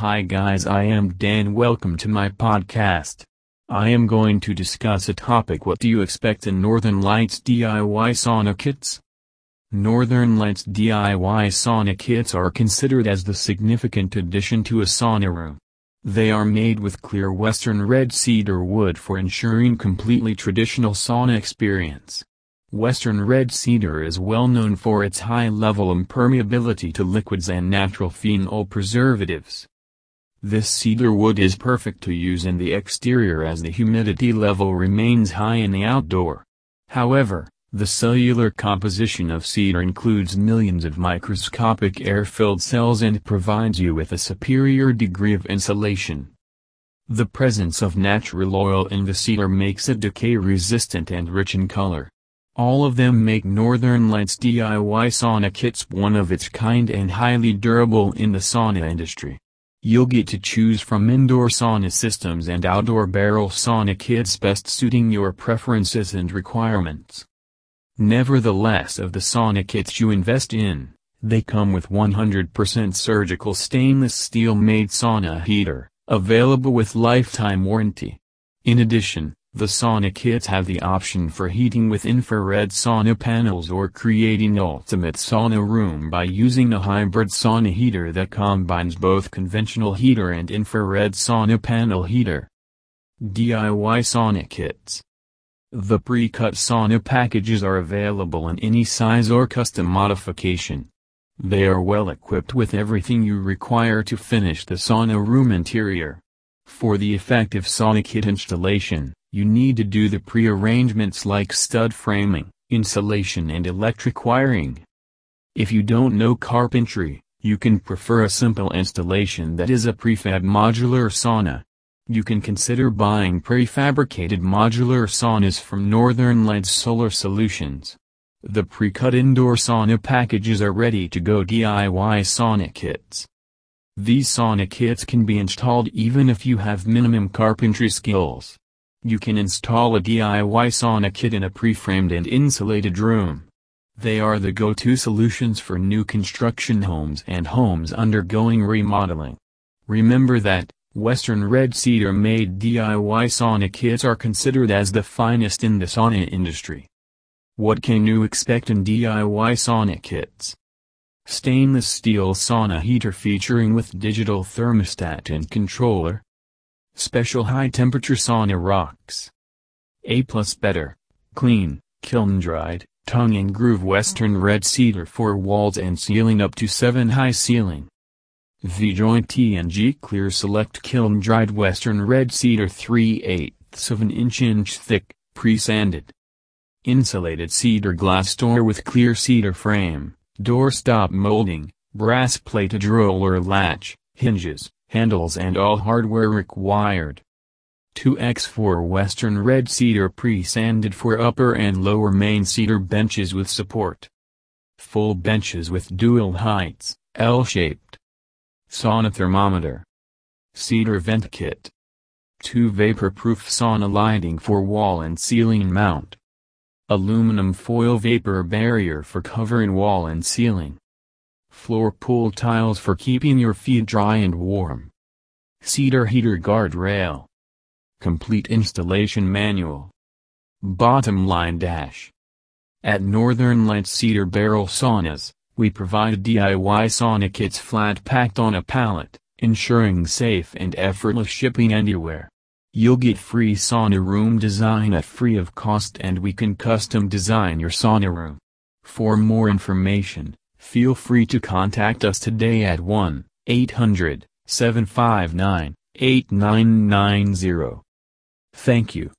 Hi guys I am Dan welcome to my podcast. I am going to discuss a topic what do you expect in Northern Lights DIY sauna kits? Northern Lights DIY sauna kits are considered as the significant addition to a sauna room. They are made with clear western red cedar wood for ensuring completely traditional sauna experience. Western red cedar is well known for its high level impermeability to liquids and natural phenol preservatives. This cedar wood is perfect to use in the exterior as the humidity level remains high in the outdoor. However, the cellular composition of cedar includes millions of microscopic air-filled cells and provides you with a superior degree of insulation. The presence of natural oil in the cedar makes it decay-resistant and rich in color. All of them make Northern Lights DIY sauna kits one of its kind and highly durable in the sauna industry. You'll get to choose from indoor sauna systems and outdoor barrel sauna kits best suiting your preferences and requirements. Nevertheless of the sauna kits you invest in, they come with 100% surgical stainless steel made sauna heater, available with lifetime warranty. In addition, the sauna kits have the option for heating with infrared sauna panels or creating ultimate sauna room by using a hybrid sauna heater that combines both conventional heater and infrared sauna panel heater. DIY sauna kits The pre-cut sauna packages are available in any size or custom modification. They are well equipped with everything you require to finish the sauna room interior. For the effective sauna kit installation, you need to do the pre-arrangements like stud framing, insulation and electric wiring. If you don't know carpentry, you can prefer a simple installation that is a prefab modular sauna. You can consider buying prefabricated modular saunas from Northern Lights Solar Solutions. The pre-cut indoor sauna packages are ready to go DIY sauna kits. These sauna kits can be installed even if you have minimum carpentry skills. You can install a DIY sauna kit in a pre-framed and insulated room. They are the go-to solutions for new construction homes and homes undergoing remodeling. Remember that, Western Red Cedar made DIY sauna kits are considered as the finest in the sauna industry. What can you expect in DIY sauna kits? Stainless steel sauna heater featuring with digital thermostat and controller, Special high temperature sauna rocks. A plus better, clean, kiln dried, tongue and groove western red cedar for walls and ceiling up to 7 high ceiling. V-joint T and G clear select kiln dried western red cedar 3 eighths of an inch inch thick, pre-sanded. Insulated cedar glass door with clear cedar frame, door stop molding, brass plated roller latch, hinges, handles and all hardware required. 2x4 Western Red Cedar pre-sanded for upper and lower main cedar benches with support. Full benches with dual heights, L-shaped. Sauna thermometer. Cedar vent kit. 2 vapor-proof sauna lighting for wall and ceiling mount. Aluminum foil vapor barrier for covering wall and ceiling. Floor pool tiles for keeping your feet dry and warm. Cedar heater guard rail. Complete installation manual. Bottom line dash. At Northern Lights Cedar Barrel Saunas, we provide DIY sauna kits flat packed on a pallet, ensuring safe and effortless shipping anywhere. You'll get free sauna room design at free of cost and we can custom design your sauna room. For more information, feel free to contact us today at 1-800-759-8990. Thank you.